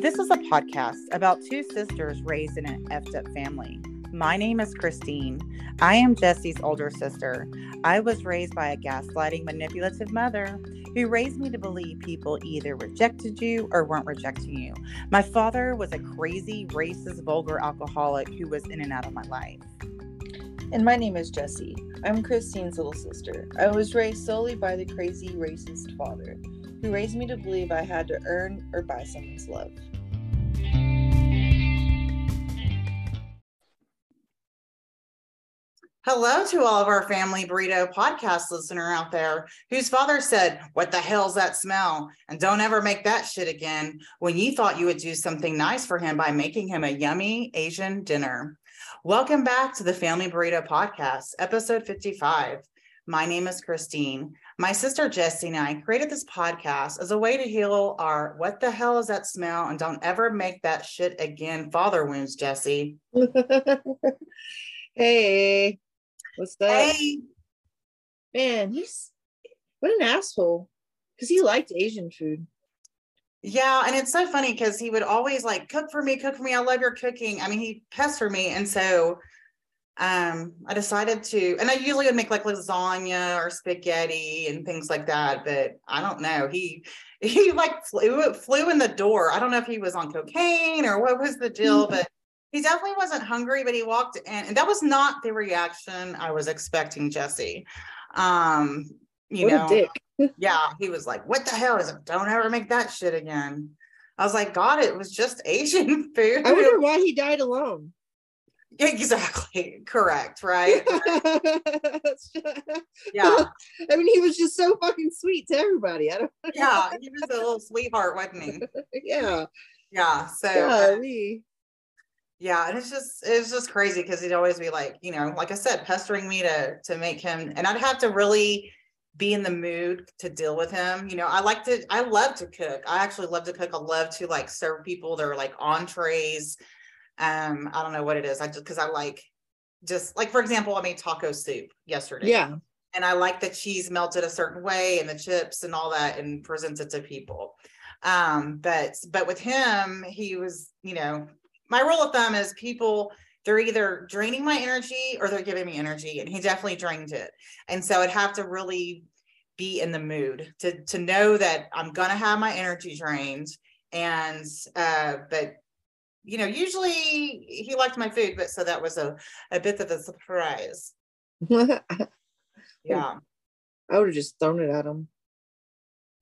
This is a podcast about two sisters raised in an effed up family. My name is Christine. I am Jessie's older sister. I was raised by a gaslighting, manipulative mother who raised me to believe people either rejected you or weren't rejecting you. My father was a crazy, racist, vulgar alcoholic who was in and out of my life. And my name is Jessie. I'm Christine's little sister. I was raised solely by the crazy, racist father who raised me to believe I had to earn or buy someone's love. Hello to all of our family burrito podcast listener out there whose father said, What the hell's that smell? And don't ever make that shit again when you thought you would do something nice for him by making him a yummy Asian dinner. Welcome back to the Family Burrito Podcast, episode 55. My name is Christine. My sister Jessie and I created this podcast as a way to heal our what the hell is that smell and don't ever make that shit again father wounds, Jessie. hey, what's up? Hey, Man, he's what an asshole. Because he liked Asian food. Yeah, and it's so funny because he would always like cook for me, cook for me. I love your cooking. I mean, he pestered me, and so um, I decided to, and I usually would make like lasagna or spaghetti and things like that. But I don't know. He he like flew flew in the door. I don't know if he was on cocaine or what was the deal, but he definitely wasn't hungry. But he walked in, and that was not the reaction I was expecting, Jessie. Um, you what know, yeah, he was like, "What the hell is it? Don't ever make that shit again." I was like, "God, it was just Asian food." I wonder why he died alone. exactly correct, right? yeah, I mean, he was just so fucking sweet to everybody. I don't yeah, he was a little sweetheart, wasn't he? yeah. Yeah. So uh, Golly. Yeah, and it's just it's just crazy because he'd always be like, you know, like I said, pestering me to to make him, and I'd have to really be in the mood to deal with him. You know, I like to, I love to cook. I actually love to cook. I love to like serve people their like entrees. Um, I don't know what it is. I just because I like just like for example, I made taco soup yesterday. Yeah. and I like the cheese melted a certain way and the chips and all that and presents it to people. Um, but but with him, he was, you know, my rule of thumb is people they're either draining my energy or they're giving me energy, and he definitely drained it. And so I'd have to really be in the mood to to know that I'm gonna have my energy drained. And uh, but you know, usually he liked my food, but so that was a a bit of a surprise. Yeah. I would have just thrown it at him.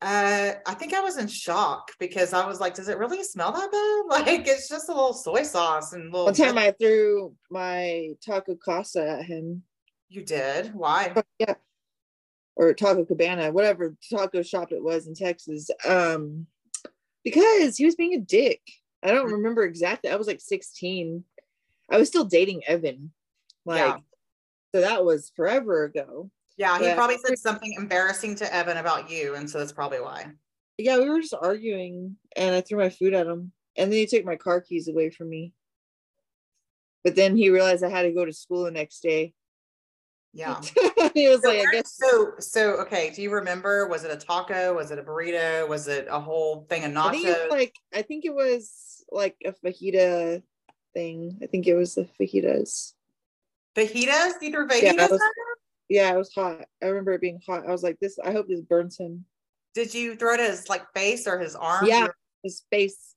Uh, I think I was in shock because I was like, does it really smell that bad? Like it's just a little soy sauce and little One time I threw my taco casa at him. you did. Why? Yeah. Or Taco Cabana, whatever taco shop it was in Texas. Um, because he was being a dick. I don't remember exactly. I was like 16. I was still dating Evan. Like, Yeah. so that was forever ago. Yeah, he Yeah. probably said something embarrassing to Evan about you, and so that's probably why. Yeah, we were just arguing and I threw my food at him. And then he took my car keys away from me. But then he realized I had to go to school the next day. Yeah. he was So, like, I guess so so okay. Do you remember? Was it a taco? Was it a burrito? Was it a whole thing of I think like I think it was like a fajita thing. I think it was the fajitas. fajitas? You threw fajitas? Yeah, that was- at him? Yeah, it was hot. I remember it being hot. I was like, this I hope this burns him. Did you throw it at his like face or his arm? Yeah. His face.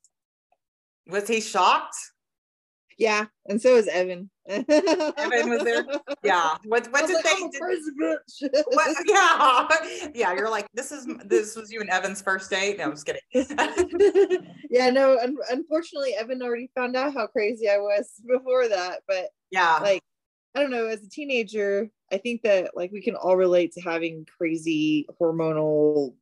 Was he shocked? Yeah. And so is Evan. Evan was there? Yeah. What what did like, they did- what, yeah. Yeah. You're like, this is this was you and Evan's first date. No, I'm just kidding. yeah, no, un- unfortunately, Evan already found out how crazy I was before that. But yeah. like, I don't know, as a teenager, I think that like we can all relate to having crazy hormonal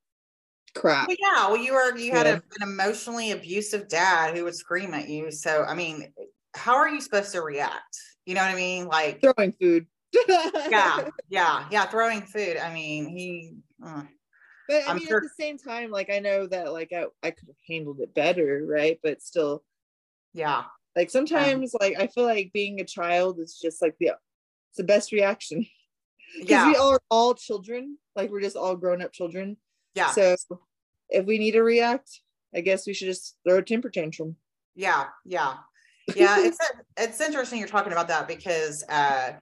crap. Well, yeah. Well, you were you had Yeah. a, an emotionally abusive dad who would scream at you. So I mean, how are you supposed to react? You know what I mean? Like, Throwing food. yeah, yeah, yeah. Throwing food. I mean, he. uh, But I mean, sure- at the same time, like I know that like I, I could have handled it better, right? But still, yeah. Like sometimes, like I feel like being a child is just like the it's the best reaction because Yeah. we are all children, like we're just all grown up children. yeah. So if we need to react, I guess we should just throw a temper tantrum. Yeah, yeah, yeah. it's it's interesting you're talking about that because uh,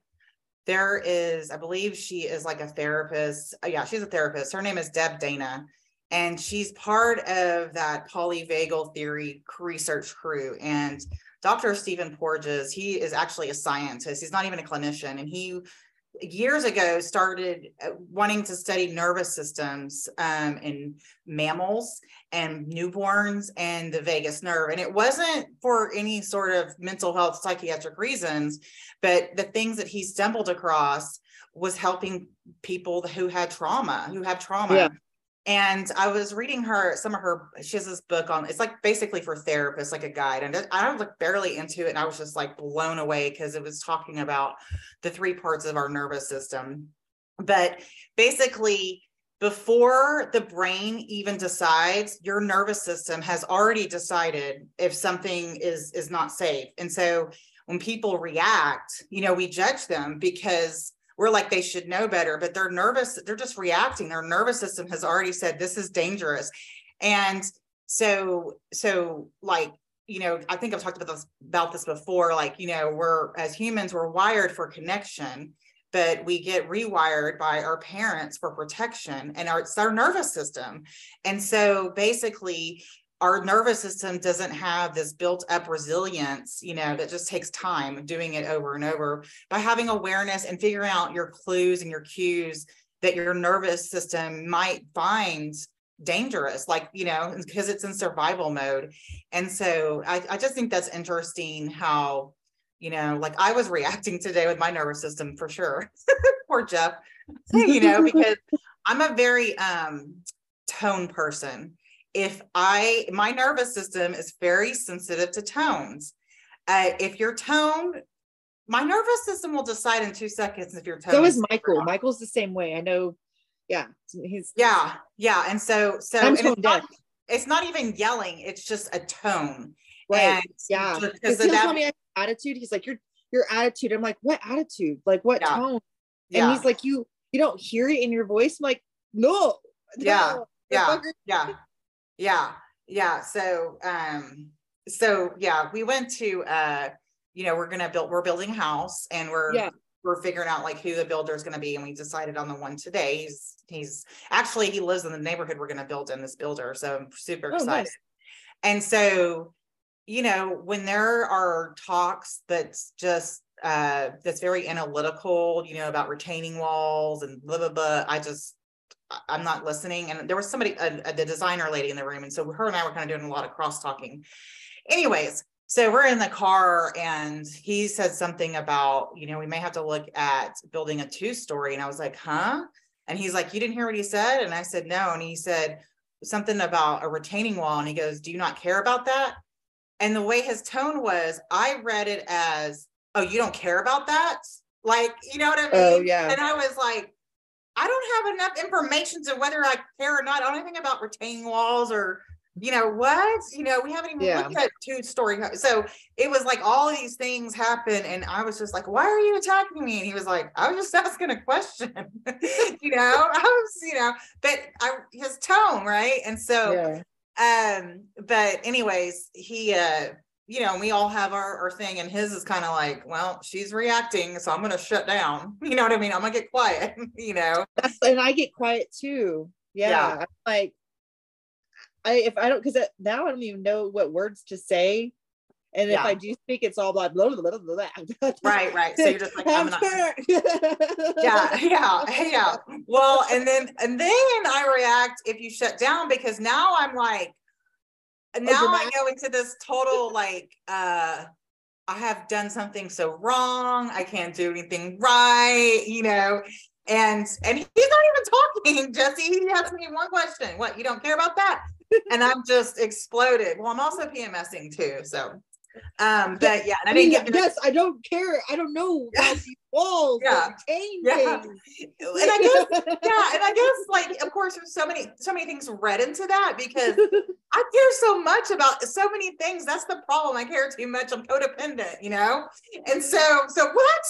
there is, I believe she is like a therapist. Uh, yeah, she's a therapist. Her name is Deb Dana, and she's part of that polyvagal theory research crew. And Dr. Stephen Porges, he is actually a scientist. He's not even a clinician, and he years ago started uh, wanting to study nervous systems um, in mammals and newborns and the vagus nerve and it wasn't for any sort of mental health psychiatric reasons but the things that he stumbled across was helping people who had trauma who have trauma yeah and I was reading her some of her she has this book on it's like basically for therapists like a guide and I was like barely into it and I was just like blown away because it was talking about the three parts of our nervous system. But basically before the brain even decides your nervous system has already decided if something is is not safe. And so when people react you know we judge them because we're like they should know better but they're nervous they're just reacting. Their nervous system has already said this is dangerous. And so so like you know i think i've talked about this about this before like you know we're as humans we're wired for connection but we get rewired by our parents for protection and our, it's our nervous system. And so basically our nervous system doesn't have this built up resilience, you know, that just takes time doing it over and over by having awareness and figuring out your clues and your cues that your nervous system might find dangerous, like, you know, because it's in survival mode. And so I, I just think that's interesting how, you know, like I was reacting today with my nervous system for sure. Poor Jeff, you know, because I'm a very um tone person if I, my nervous system is very sensitive to tones. Uh, if your tone, my nervous system will decide in two seconds if your tone. So is Michael. Michael's the same way. I know. Yeah, he's. Yeah, yeah, and so so and it's, not, it's not even yelling; it's just a tone. Right. And yeah. Because he'll that, tell me attitude. He's like, your your attitude. I'm like, what attitude? Like what yeah. tone? And yeah. he's like, you you don't hear it in your voice. I'm like, no. Yeah. No, yeah. Yeah yeah yeah so um so yeah we went to uh you know we're gonna build we're building a house and we're yeah. we're figuring out like who the builder is going to be and we decided on the one today. He's he's actually he lives in the neighborhood we're going to build in this builder so i'm super oh, excited. Nice. and so you know when there are talks that's just uh that's very analytical you know about retaining walls and blah blah blah i just I'm not listening. And there was somebody, a, a, the designer lady in the room. And so her and I were kind of doing a lot of cross talking. Anyways, so we're in the car and he said something about, you know, we may have to look at building a two story. And I was like, huh? And he's like, you didn't hear what he said? And I said, no. And he said something about a retaining wall. And he goes, do you not care about that? And the way his tone was, I read it as, oh, you don't care about that? Like, you know what I oh, mean? Oh, yeah. And I was like, I don't have enough information to whether I care or not. I don't know anything about retaining walls or you know what you know we haven't even yeah. looked at two story so it was like all these things happen and i was just like why are you attacking me and he was like i was just asking a question you know i was you know but i his tone right and so yeah. um but anyways he uh you know, we all have our, our thing, and his is kind of like, well, she's reacting, so I'm going to shut down. You know what I mean? I'm going to get quiet, you know? That's, and I get quiet too. Yeah. yeah. like, I, if I don't, because now I don't even know what words to say. And yeah. if I do speak, it's all blah blah, blah, blah, blah, blah. right, right. So you're just like, I'm not. yeah, yeah, yeah. Well, and then, and then I react if you shut down because now I'm like, now I go into this total like uh I have done something so wrong. I can't do anything right, you know. And and he's not even talking, Jessie. He asked me one question. What, you don't care about that? and I'm just exploded. Well, I'm also PMSing too. So um, but yeah, I, I mean, yes, I don't care. I don't know walls, yeah, yeah. and I guess, yeah, and I guess, like, of course, there's so many, so many things read into that because I care so much about so many things. That's the problem. I care too much. I'm codependent, you know. And so, so what?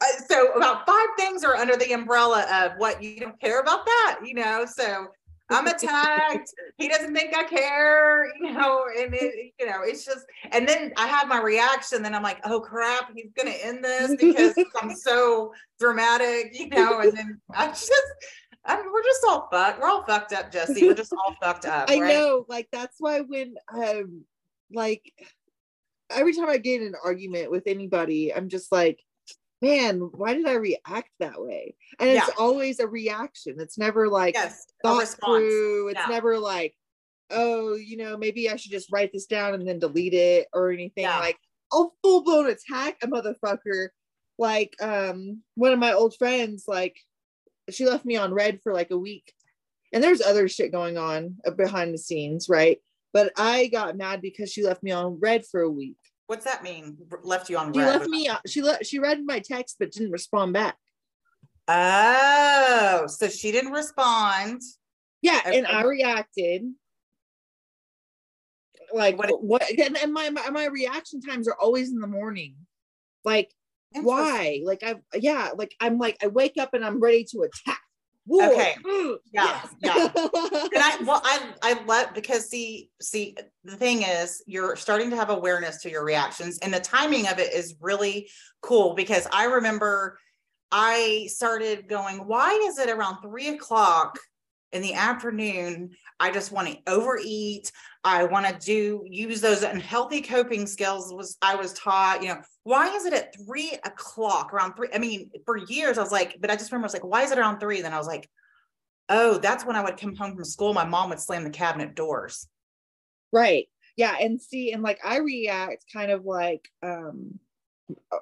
Uh, so about five things are under the umbrella of what you don't care about that, you know. So I'm attacked. he doesn't think I care, you know, and it, you know, it's just, and then I have my reaction. Then I'm like, oh crap, he's gonna end this because I'm so dramatic, you know, and then I just I mean, we're just all fucked. We're all fucked up, Jessie. We're just all fucked up. I right? know, like that's why when um like every time I get in an argument with anybody, I'm just like, man, why did I react that way? And it's Yeah. always a reaction. It's never like Yes, thought through. It's Yeah. never like, oh, you know, maybe I should just write this down and then delete it or anything. Yeah. Like, I'll full blown attack a motherfucker. Like, um, one of my old friends, like, she left me on read for like a week. And there's other shit going on uh, behind the scenes, right? But I got mad because she left me on read for a week. What's that mean? Left you on She read. left me. She. She read my text but didn't respond back. Oh, so she didn't respond. Yeah, and I reacted. Like What- what? and, and my, my my reaction times are always in the morning. Like why? Like I yeah, like I'm like I wake up and I'm ready to attack. War. Okay. Mm, Yeah, yes. And I well, I I let because see see the thing is you're starting to have awareness to your reactions, and the timing of it is really cool because I remember I started going, why is it around three o'clock in the afternoon? I just want to overeat. I want to do use those unhealthy coping skills was I was taught, you know, why is it at three o'clock around three? I mean, for years I was like, but I just remember I was like, why is it around three? Then I was like, oh, that's when I would come home from school. My mom would slam the cabinet doors. right. Yeah, and see, and like I react kind of like um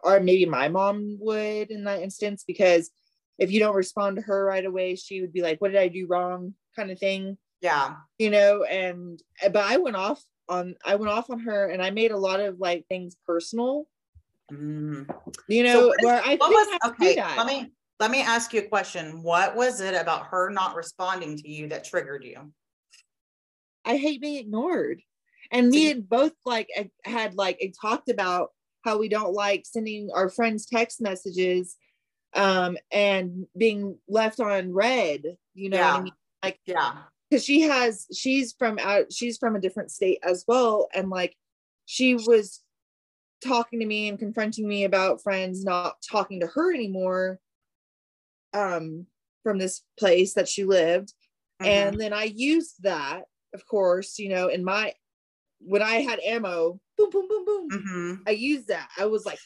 or maybe my mom would in that instance because if you don't respond to her right away, she would be like, What did I do wrong? kind of thing. Yeah. you know and but i went off on i went off on her and i made a lot of like things personal Mm. you know is- where i was have to do okay? Let me let me ask you a question. What was it about her not responding to you that triggered you? i hate being ignored and me and both like eh, had like eh, talked about how we don't like sending our friends text messages um and being left on read you know what Yeah. i mean Yeah. Because she has she's from out she's from a different state as well and like she was talking to me and confronting me about friends not talking to her anymore um from this place that she lived Mhm. and then i used that of course you know in my when i had ammo boom boom boom boom Mhm. i used that i was like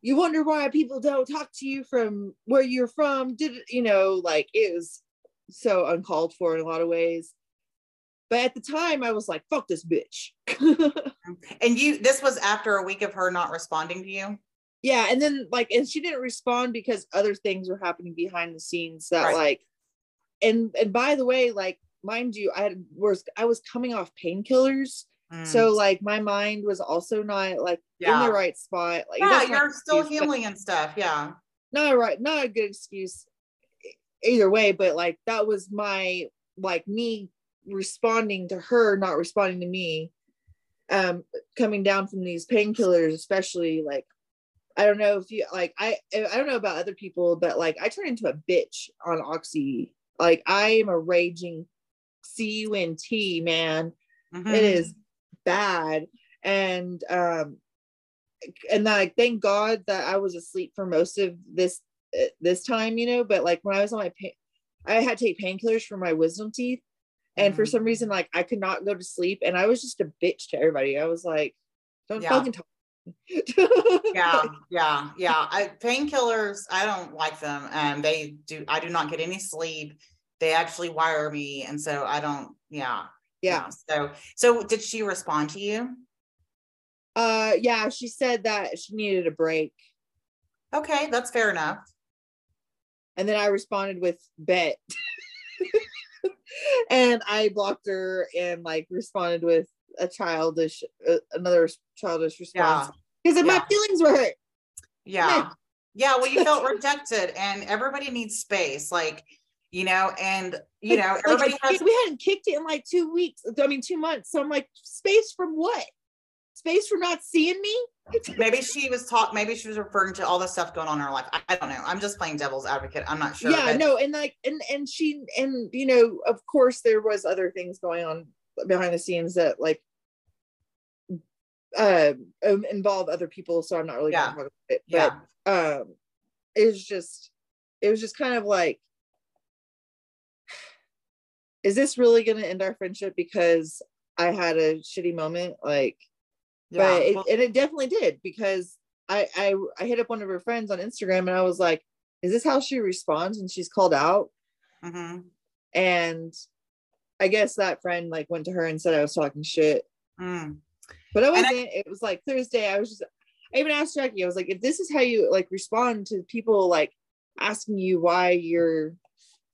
you wonder why people don't talk to you from where you're from did you know like it was so uncalled for in a lot of ways but at the time i was like fuck this bitch And you this was after a week of her not responding to you? yeah and then like and she didn't respond because other things were happening behind the scenes that Right. like and and by the way like mind you i had was i was coming off painkillers Mm. so like my mind was also not like in the right spot like yeah, you're still excuse, healing and stuff. Yeah. not a right not a good excuse either way but like that was my like me responding to her not responding to me um coming down from these painkillers especially like i don't know if you like i i don't know about other people but like i turn into a bitch on oxy. Like i am a raging c-u-n-t man. Mhm. it is bad. And um and like thank god that i was asleep for most of this this time you know but like when i was on my pain i had to take painkillers for my wisdom teeth. And for Mhm. some reason like i could not go to sleep and i was just a bitch to everybody. I was like don't Yeah. fucking talk yeah yeah yeah. I painkillers i don't like them and they do i do not get any sleep. They actually wire me and so i don't yeah yeah. so so did she respond to you? Uh yeah she said that she needed a break. Okay that's fair enough and then i responded with bet. And i blocked her and like responded with a childish uh, another childish response. Because my Yeah. feelings were hurt. Yeah. Yeah well you felt rejected and everybody needs space like you know and you know Like, everybody like, has we hadn't kicked it in like two weeks i mean two months. So i'm like space from what? Space for not seeing me? Maybe she was talk maybe she was referring to all the stuff going on in her life. I, I don't know. I'm just playing devil's advocate. I'm not sure yeah but- no and like and and she and you know of course there was other things going on behind the scenes that like uh um, involve other people so i'm not really Yeah. gonna talk about it yeah. um it's just it was just kind of like is this really gonna end our friendship because i had a shitty moment? Like yeah but it, and it definitely did because I, I I hit up one of her friends on Instagram and I was like, "Is this how she responds when she's called out?" mhm, And I guess that friend like went to her and said I was talking shit, mm. but I I- wasn't. it was like Thursday. I was just. I even asked Jackie. I was like, "If this is how you like respond to people like asking you why you're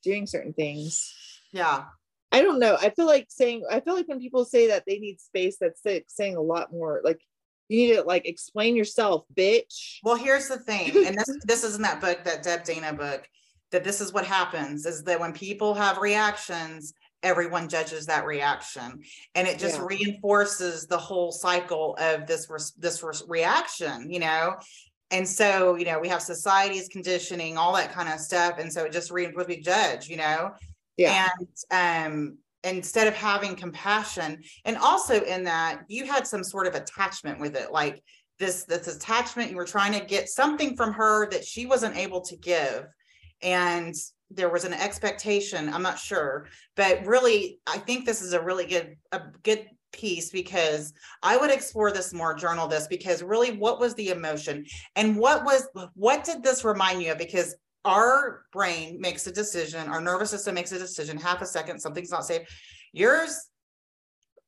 doing certain things." yeah I don't know. I feel like saying. I feel like when people say that they need space, that's say- saying a lot more. Like you need to like explain yourself, bitch. Well, here's the thing, and this this is in that book, that Deb Dana book, that this is what happens is that when people have reactions, everyone judges that reaction, and it just Yeah. reinforces the whole cycle of this res- this res- reaction, you know. And so, you know, we have society's conditioning, all that kind of stuff, and so it just reinforces we judge, you know. Yeah. And um, instead of having compassion, and also in that you had some sort of attachment with it, like this this attachment, you were trying to get something from her that she wasn't able to give. And there was an expectation, I'm not sure, but really, I think this is a really good, a good piece because I would explore this more, journal this, because really, what was the emotion? And what was what did this remind you of? Because our brain makes a decision, our nervous system makes a decision, half a second, something's not safe. Yours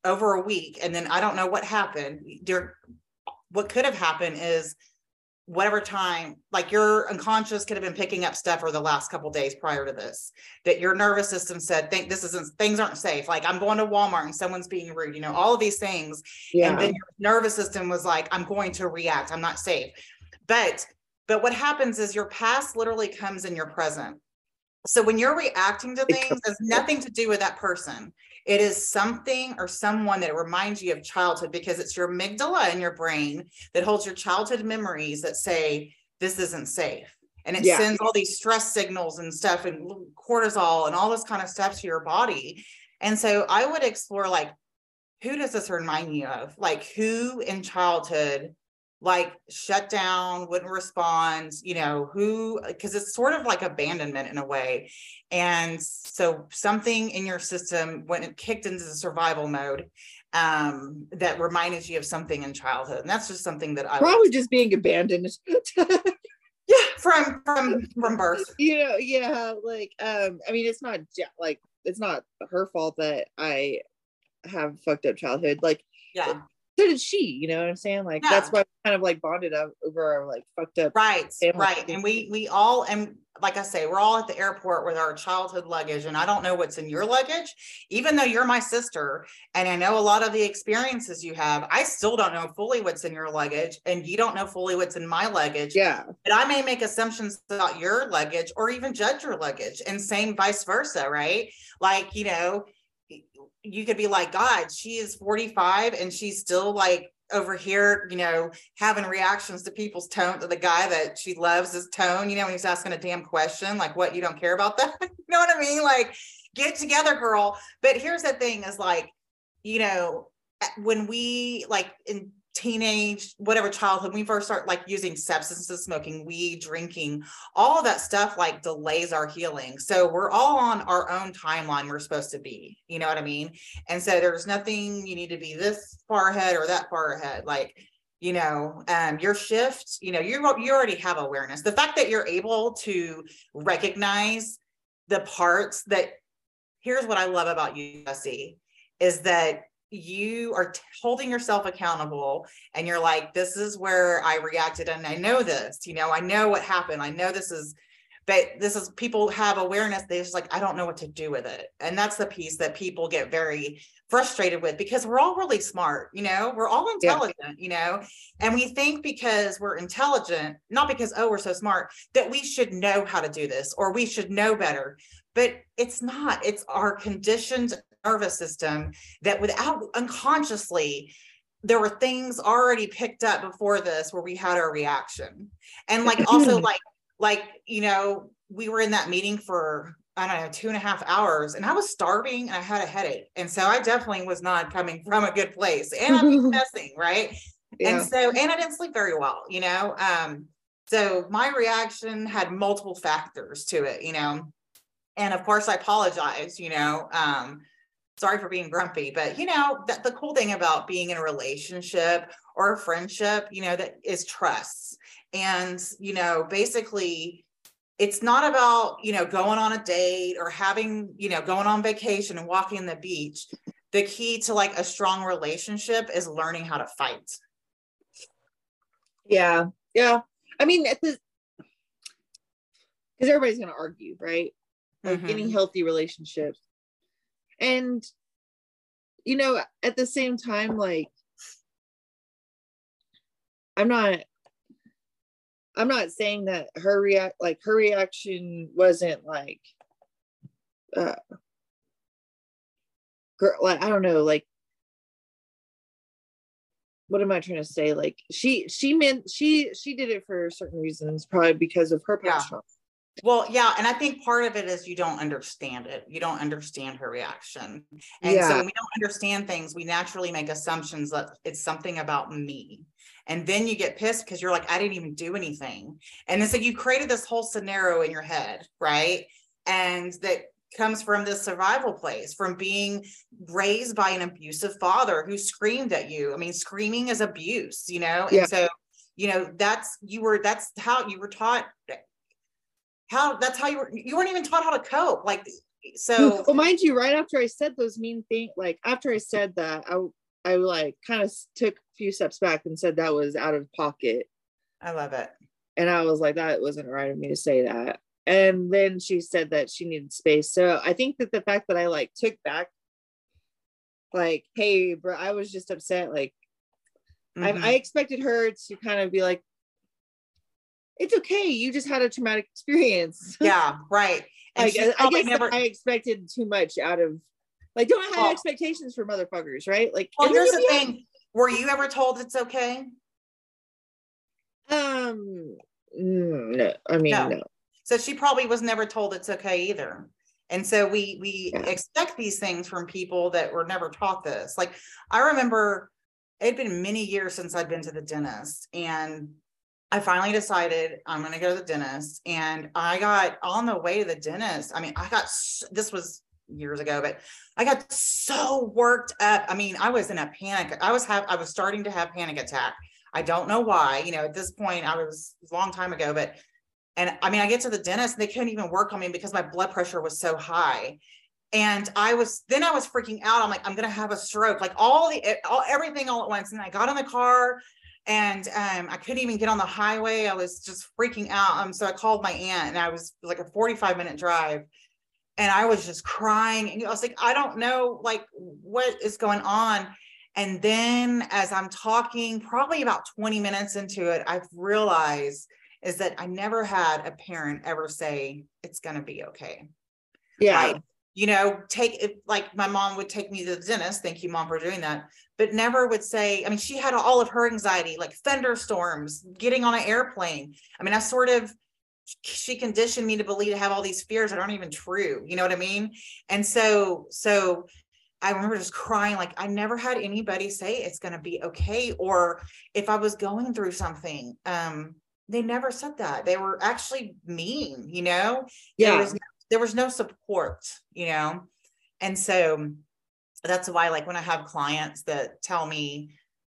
over a week, and then I don't know what happened. There, what could have happened is whatever time, like your unconscious could have been picking up stuff for the last couple days prior to this, that your nervous system said, think this isn't things aren't safe. Like I'm going to Walmart and someone's being rude, you know, all of these things Yeah. and then your nervous system was like i'm going to react i'm not safe but but what happens is your past literally comes in your present so when you're reacting to things it's nothing to do with that person it is something or someone that reminds you of childhood because it's your amygdala in your brain that holds your childhood memories that say this isn't safe and it Yeah. sends all these stress signals and stuff and cortisol and all this kind of stuff to your body and so i would explore like who does this remind you of? Like who in childhood like shut down, wouldn't respond, you know, who because it's sort of like abandonment in a way. And so something in your system when it kicked into the survival mode um that reminded you of something in childhood. And that's just something that I would- Probably just being abandoned. yeah, from from from birth. you know, yeah, like um, I mean, it's not like it's not her fault that I have fucked up childhood. Like Yeah. So did she, you know what I'm saying? Like that's Yeah. why we kind of like bonded up over our like fucked up Right, family. right. And we we all and like I say, we're all at the airport with our childhood luggage, and I don't know what's in your luggage, even though you're my sister, and I know a lot of the experiences you have. I still don't know fully what's in your luggage, and you don't know fully what's in my luggage. Yeah. But I may make assumptions about your luggage or even judge your luggage, and same vice versa, right? Like, you know, you could be like, God, she is 45 and she's still like over here, you know, having reactions to people's tone, to the guy that she loves his tone, you know, when he's asking a damn question, like, what, you don't care about that? you know what I mean? Like, get together, girl. But here's the thing is like, you know, eh, when we like in teenage, whatever childhood, we first start like using substances, smoking weed, drinking, all that stuff like delays our healing. So we're all on our own timeline we're supposed to be. You know what I mean? And so there's nothing you need to be this far ahead or that far ahead. Like, you know, um, your shift, you know, you you already have awareness. The fact that you're able to recognize the parts that here's what I love about you, Jessie, is that you are t- holding yourself accountable and you're like this is where i reacted and i know this you know i know what happened i know this is but this is people have awareness they just like i don't know what to do with it and that's the piece that people get very frustrated with because we're all really smart you know we're all Yeah. intelligent you know and we think because we're intelligent not because oh we're so smart that we should know how to do this or we should know better but it's not it's our conditioned nervous system that without unconsciously there were things already picked up before this where we had our reaction. And like also like like you know, we were in that meeting for I don't know, two and a half hours and I was starving and I had a headache. And so I definitely was not coming from a good place and I'm messing, right? Yeah. And so, and I didn't sleep very well, you know? Um, so my reaction had multiple factors to it, you know? And of course I apologize, you know, um, sorry for being grumpy, but you know, that the cool thing about being in a relationship or a friendship, you know, that is trust. And, you know, basically it's not about, you know, going on a date or having, you know, going on vacation and walking on the beach. The key to like a strong relationship is learning how to fight. Yeah. Yeah. I mean, because everybody's gonna argue, right? Like mm-hmm. getting healthy relationships. And you know, at the same time, like I'm not I'm not saying that her react like her reaction wasn't like uh girl like I don't know like what am I trying to say like she she meant she she did it for certain reasons probably because of her past yeah. Well, yeah, and I think part of it is you don't understand it. You don't understand her reaction. And yeah. so when we don't understand things, we naturally make assumptions that it's something about me. And then you get pissed because you're like, I didn't even do anything. And then so you created this whole scenario in your head, right? And that comes from this survival place, from being raised by an abusive father who screamed at you. I mean, screaming is abuse, you know? And yeah. so, you know, that's you were that's how you were taught how that's how you were you weren't even taught how to cope. Like so well, mind you, right after I said those mean things, like after I said that, I I like kind of took a few steps back and said that was out of pocket. I love it. And I was like, that wasn't right of me to say that. And then she said that she needed space. So I think that the fact that I like took back, like, hey, bro, I was just upset. Like, mm-hmm. I, I expected her to kind of be like, it's okay. You just had a traumatic experience. Yeah, right. I, I guess never... I expected too much out of like, don't have well, expectations for motherfuckers, right? Like, well, here's the thing: have... Were you ever told it's okay? Um, mm, no. I mean, no. no. So she probably was never told it's okay either. And so we we yeah. expect these things from people that were never taught this. Like I remember it had been many years since I'd been to the dentist and I finally decided I'm going to go to the dentist and I got on the way to the dentist. I mean, I got this was years ago, but I got so worked up. I mean, I was in a panic. I was have I was starting to have panic attack. I don't know why. You know, at this point, I was a long time ago, but and I mean, I get to the dentist and they couldn't even work on me because my blood pressure was so high. And I was then I was freaking out. I'm like, I'm gonna have a stroke, like all the all everything all at once. And I got in the car and um, I couldn't even get on the highway. I was just freaking out. Um, so I called my aunt, and I was like a 45 minute drive and I was just crying. And I was like, I don't know, like, what is going on. And then as I'm talking, probably about 20 minutes into it, I've realized is that I never had a parent ever say, it's going to be okay. Yeah. I, you know, take it like my mom would take me to the dentist. Thank you, mom, for doing that. But never would say, I mean, she had all of her anxiety, like thunderstorms, getting on an airplane. I mean, I sort of she conditioned me to believe to have all these fears that aren't even true you know what i mean and so so i remember just crying like i never had anybody say it's going to be okay or if i was going through something um they never said that they were actually mean you know yeah there was there was no support you know and so that's why like when i have clients that tell me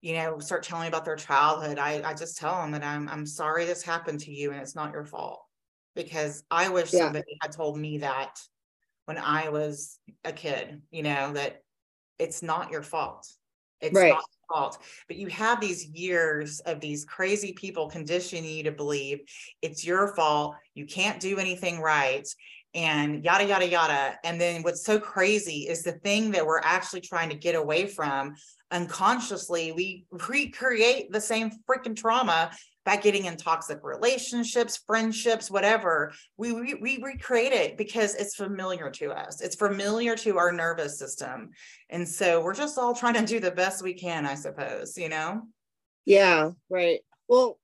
you know, start telling me about their childhood, I, I just tell them that I'm I'm sorry this happened to you and it's not your fault. Because I wish yeah. somebody had told me that when I was a kid, you know, that it's not your fault. It's right. not your fault. But you have these years of these crazy people conditioning you to believe it's your fault. You can't do anything right and yada yada yada and then what's so crazy is the thing that we're actually trying to get away from unconsciously we recreate the same freaking trauma by getting in toxic relationships, friendships, whatever. We, we, we recreate it because it's familiar to us. It's familiar to our nervous system. And so we're just all trying to do the best we can, I suppose, you know? Yeah, right. Well,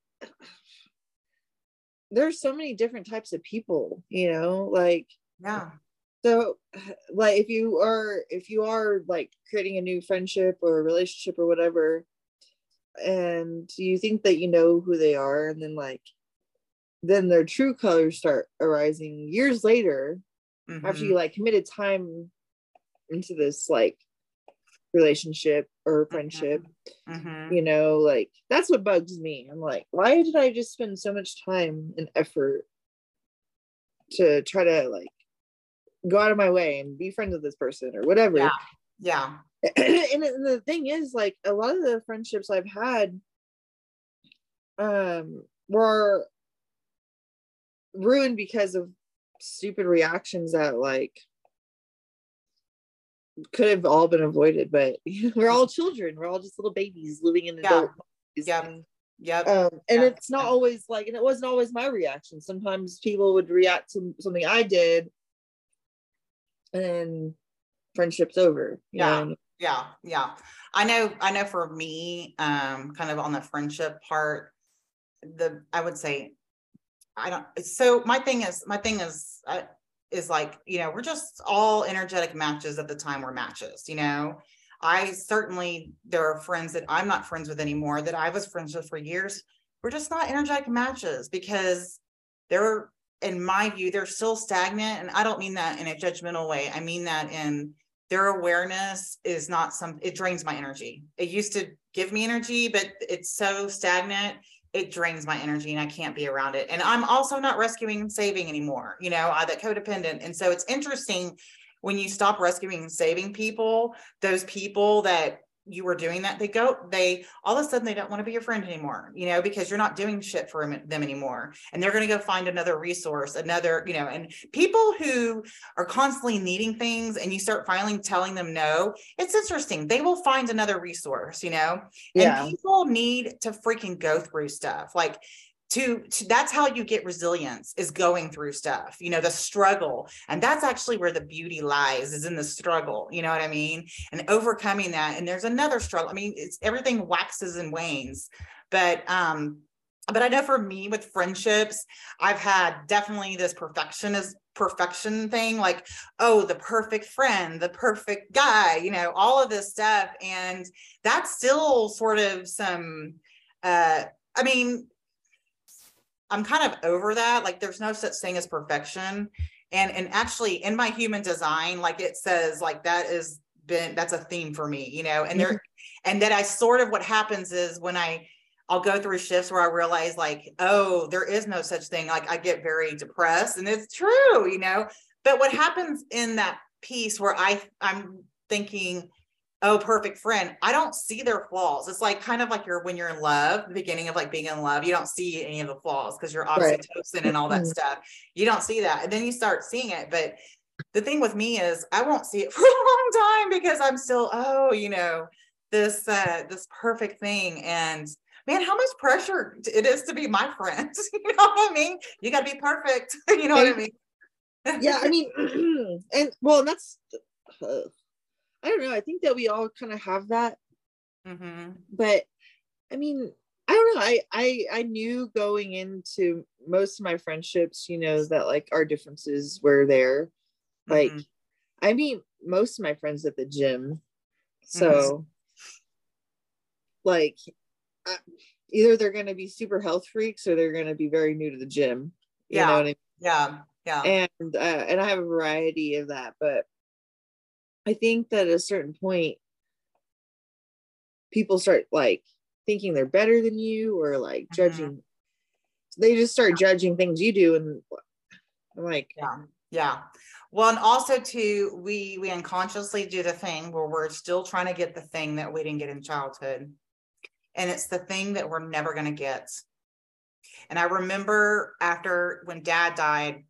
there's so many different types of people, you know, like, yeah. So, like, if you are, if you are like creating a new friendship or a relationship or whatever, and you think that you know who they are and then like then their true colors start arising years later mm-hmm. after you like committed time into this like relationship or mm-hmm. friendship mm-hmm. you know like that's what bugs me i'm like why did i just spend so much time and effort to try to like go out of my way and be friends with this person or whatever yeah yeah and the thing is like a lot of the friendships i've had um were ruined because of stupid reactions that like could have all been avoided but we're all children we're all just little babies living in adult yeah yeah Yep. Um, and yep. it's not always like, and it wasn't always my reaction. Sometimes people would react to something I did, and friendship's over. yeah. Know? yeah yeah i know i know for me um kind of on the friendship part the i would say i don't so my thing is my thing is uh, is like you know we're just all energetic matches at the time we're matches you know? I certainly there are friends that i'm not friends with anymore that i was friends with for years. We're just not energetic matches because they're in my view they're still stagnant. And i don't mean that in a judgmental way. I mean that in their awareness is not some it drains my energy. It used to give me energy but it's so stagnant it drains my energy and i can't be around it. And i'm also not rescuing and saving anymore you know i that codependent. And so it's interesting when you stop rescuing and saving people those people that you were doing that they go they all of a sudden they don't want to be your friend anymore you know because you're not doing shit for them anymore. And they're going to go find another resource another you know and people who are constantly needing things and you start finally telling them no it's interesting. They will find another resource you know? Yeah. and people need to freaking go through stuff. Like to, to, that's how you get resilience is going through stuff you know the struggle. And that's actually where the beauty lies is in the struggle you know what i mean? And overcoming that and there's another struggle i mean it's everything waxes and wanes. But um but i know for me with friendships i've had definitely this perfectionist perfection thing like oh the perfect friend the perfect guy you know all of this stuff. And that's still sort of some uh i mean I'm kind of over that. Like there's no such thing as perfection. And and actually in my human design, like it says like that is been that's a theme for me, you know, and there mm-hmm. and that I sort of what happens is when I I'll go through shifts where I realize like, oh, there is no such thing. Like I get very depressed and it's true, you know. But what happens in that piece where I I'm thinking, oh perfect friend. I don't see their flaws. It's like kind of like you're when you're in love the beginning of like being in love you don't see any of the flaws because you're oxytocin right. and all that mm-hmm. stuff. You don't see that and then you start seeing it but the thing with me is i won't see it for a long time because i'm still oh you know this uh this perfect thing and man how much pressure it is to be my friend you know what i mean? You got to be perfect you know what i mean? Yeah i mean and well that's uh, I don't know. I think that we all kind of have that. Mm-hmm. But I mean, I don't know. I, I I knew going into most of my friendships, you know, that like our differences were there. Like, mm-hmm. I mean, most of my friends at the gym. So, mm-hmm. like, either they're going to be super health freaks or they're going to be very new to the gym. You yeah. I mean? Yeah. Yeah. And uh, and I have a variety of that, but I think that at a certain point, people start like thinking they're better than you or like mm-hmm. judging. They just start yeah. judging things you do, and I'm like, yeah, yeah. Well, and also too, we we unconsciously do the thing where we're still trying to get the thing that we didn't get in childhood, and it's the thing that we're never going to get. And I remember after when Dad died,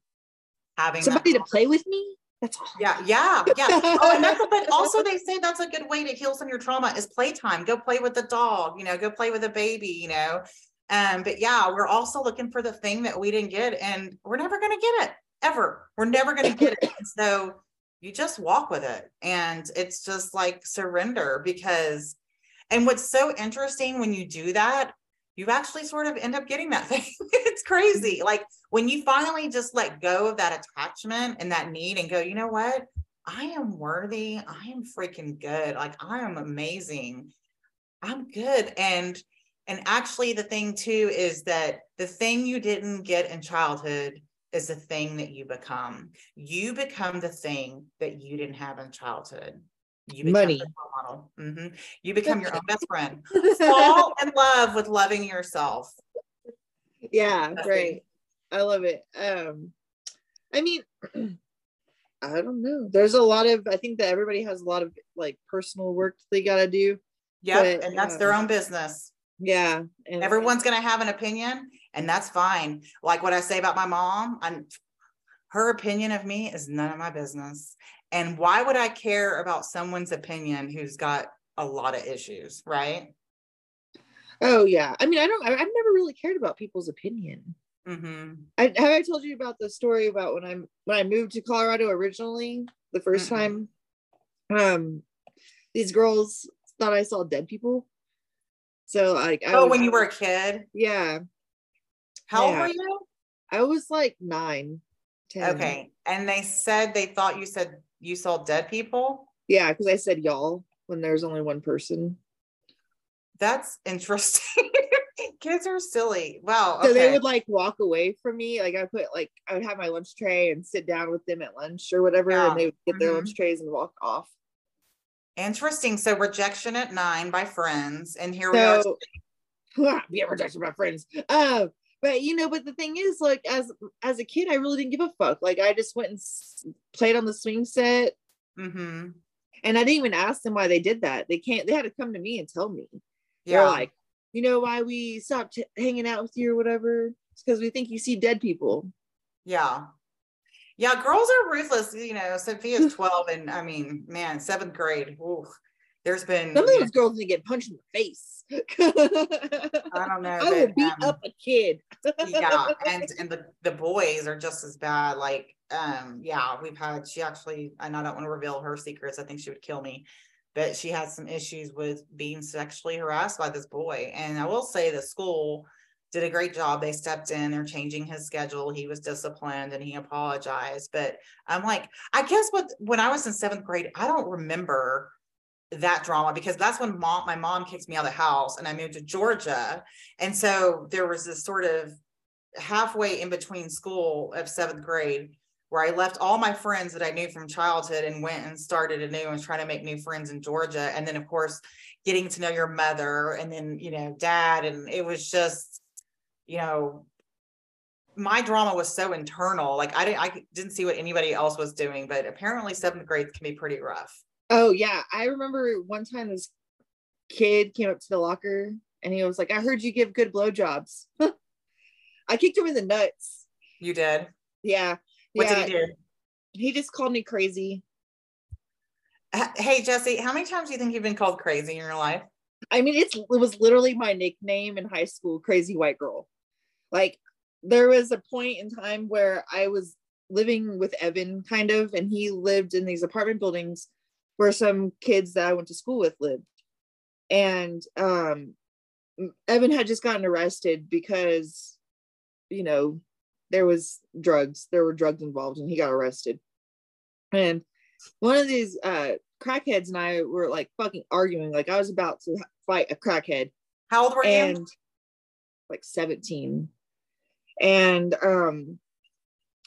having somebody to play with me. That's all. Yeah, yeah, yeah. Oh, and that's but also they say that's a good way to heal some of your trauma is playtime. Go play with the dog, you know, go play with a baby, you know. Um, but yeah, we're also looking for the thing that we didn't get, and we're never going to get it ever. We're never going to get it. And so you just walk with it, and it's just like surrender because. And what's so interesting when you do that, you actually sort of end up getting that thing. it's crazy. Like when you finally just let go of that attachment and that need and go, you know what? I am worthy. I am freaking good. Like I am amazing. I'm good. And and actually the thing too is that the thing you didn't get in childhood is the thing that you become. You become the thing that you didn't have in childhood. You become Money. model. Mm-hmm. You become your own best friend. Fall in love with loving yourself. Yeah, That's right. I love it. Um, I mean, I don't know. There's a lot of I think that everybody has a lot of like personal work they gotta do. Yeah, and that's their uh, own business. Yeah. And Everyone's going to have an opinion, and that's fine. Like what I say about my mom, I'm, her opinion of me is none of my business. And why would I care about someone's opinion who's got a lot of issues, right? oh yeah. I mean, I don't I've never really cared about people's opinion. hmm I have I told you about the story about when I'm when I moved to Colorado originally, the 1st Mm-mm. time. Um these girls thought I saw dead people. So like I Oh, was, when you were a kid, yeah, how old Yeah. were you? I was like nine, 10. Okay. And they said they thought you said you saw dead people. Yeah, because I said y'all when there's only one person. That's interesting. Kids are silly. Wow. So they would like walk away from me. Like I put like I would have my lunch tray and sit down with them at lunch or whatever, Yeah. and they would get their Mhm. lunch trays and walk off. Interesting. So rejection at nine by friends, and here we are. So yeah, rejection by friends. Um, but you know, but the thing is, like as as a kid, I really didn't give a fuck. Like I just went and s- played on the swing set, hmm and I didn't even ask them why they did that. They can't. They had to come to me and tell me. Yeah. They're like, you know, why we stopped t- hanging out with you or whatever. It's because we think you see dead people. Yeah. Yeah, girls are ruthless. You know, Sophia's 12, and I mean, man, seventh grade. ooh, there's been, Some of those girls need to get punched in the face. I don't know. I but, beat um, up a kid. yeah, and and the the boys are just as bad. Like, um, yeah, we've had. She actually, and I don't want to reveal her secrets. I think she would kill me, but she had some issues with being sexually harassed by this boy. And I will say, the school did a great job. They stepped in. They're changing his schedule. He was disciplined and he apologized. But I'm like, I guess what when I was in seventh grade, I don't remember that drama because that's when mom my mom kicked me out of the house and I moved to Georgia. And so there was this sort of halfway in between school of seventh grade where I left all my friends that I knew from childhood and went and started anew and trying to make new friends in Georgia. And then of course getting to know your mother and then, you know, dad. And it was just, you know, my drama was so internal. Like I didn't I didn't see what anybody else was doing, but apparently seventh grade can be pretty rough. Oh yeah, I remember one time this kid came up to the locker and he was like, "I heard you give good blowjobs." I kicked him in the nuts. You did. Yeah, What yeah. did he do? He just called me crazy. Hey Jessie, how many times do you think you've been called crazy in your life? I mean, it's it was literally my nickname in high school, crazy white girl. Like there was a point in time where I was living with Evan, kind of, and he lived in these apartment buildings where some kids that I went to school with lived. And um Evan had just gotten arrested because, you know, there was drugs, there were drugs involved, and he got arrested. And one of these uh crackheads and I were like fucking arguing. Like I was about to fight a crackhead How old were you? and like 17. And um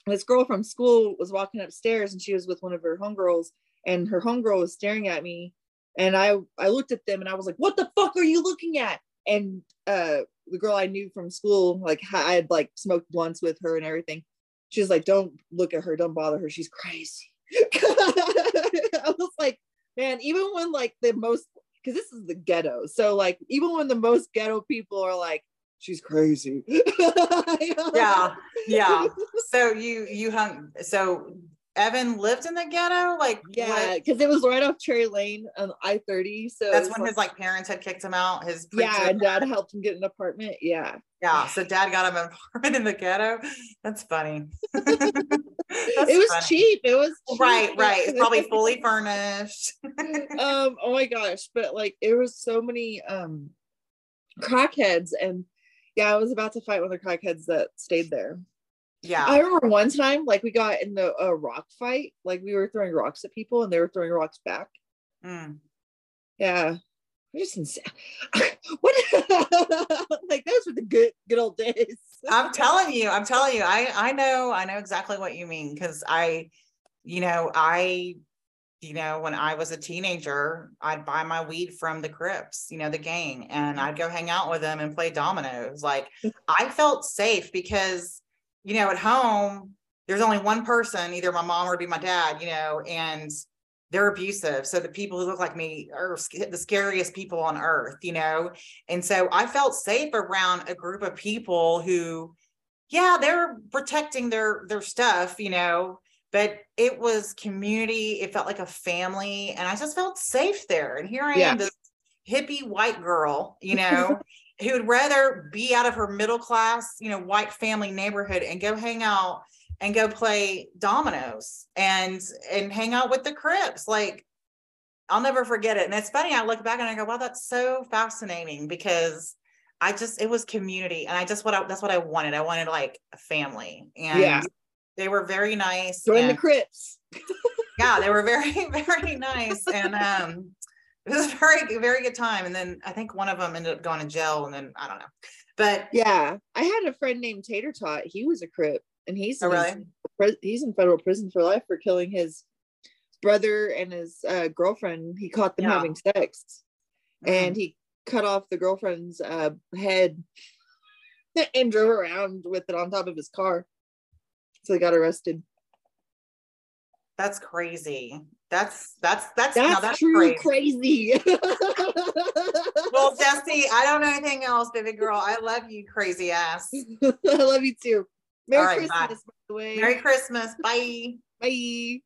this girl from school was walking upstairs and she was with one of her homegirls and her homegirl was staring at me and I I looked at them and I was like, "What the fuck are you looking at?" And uh the girl I knew from school, like I had like smoked blunts with her and everything. She was like, "Don't look at her, don't bother her. She's crazy." I was like, man, even when like the most because this is the ghetto. So like even when the most ghetto people are like, she's crazy. yeah, yeah. So you you hung so Evan lived in the ghetto? Like, Yeah, because it was right off Cherry Lane on I thirty. So that's when like- his like parents had kicked him out. His yeah, and dad helped him get an apartment. Yeah. yeah. So dad got him an apartment in the ghetto. That's funny. That's it was funny. cheap. It was cheap, Right, right. It's probably fully furnished. um, oh my gosh, but like it was so many um crackheads and yeah, I was about to fight one of the crackheads that stayed there. Yeah. I remember one time, like we got in the a rock fight, like we were throwing rocks at people and they were throwing rocks back. Mm. Yeah, We're just insane. what? like those were the good good old days. I'm telling you, I'm telling you, I I know, I know exactly what you mean because I, you know, I, you know, when I was a teenager, I'd buy my weed from the Crips, you know, the gang, and I'd go hang out with them and play dominoes. Like I felt safe because, you know, at home there's only one person, either my mom or be my dad, you know, and they're abusive. So the people who look like me are the scariest people on earth, you know? And so I felt safe around a group of people who, yeah, they're protecting their their stuff, you know, but it was community. It felt like a family, and I just felt safe there. And here I Yeah. am, this hippie white girl, you know, who would rather be out of her middle class, you know, white family neighborhood and go hang out and go play dominoes and and hang out with the Crips. Like I'll never forget it. And it's funny, I look back and I go, wow, that's so fascinating because I just it was community. And I just what I that's what I wanted. I wanted like a family. And Yeah. they were very nice. Join the and- Crips. yeah, they were very, very nice. And um it was a very, very good time. And then I think one of them ended up going to jail and then I don't know. But Yeah, I had a friend named Tater Tot. He was a Crip, and he's Oh, in really? he's in federal prison for life for killing his brother and his uh, girlfriend. He caught them Yeah. having sex, and mm, he cut off the girlfriend's uh, head and drove around with it on top of his car. So he got arrested. that's crazy. That's that's that's That's, that's true crazy. crazy. Well, Jessie, I don't know anything else, baby girl. I love you, crazy ass. I love you too. Merry right, bye. Christmas, by the way. Merry Christmas. Bye. Bye.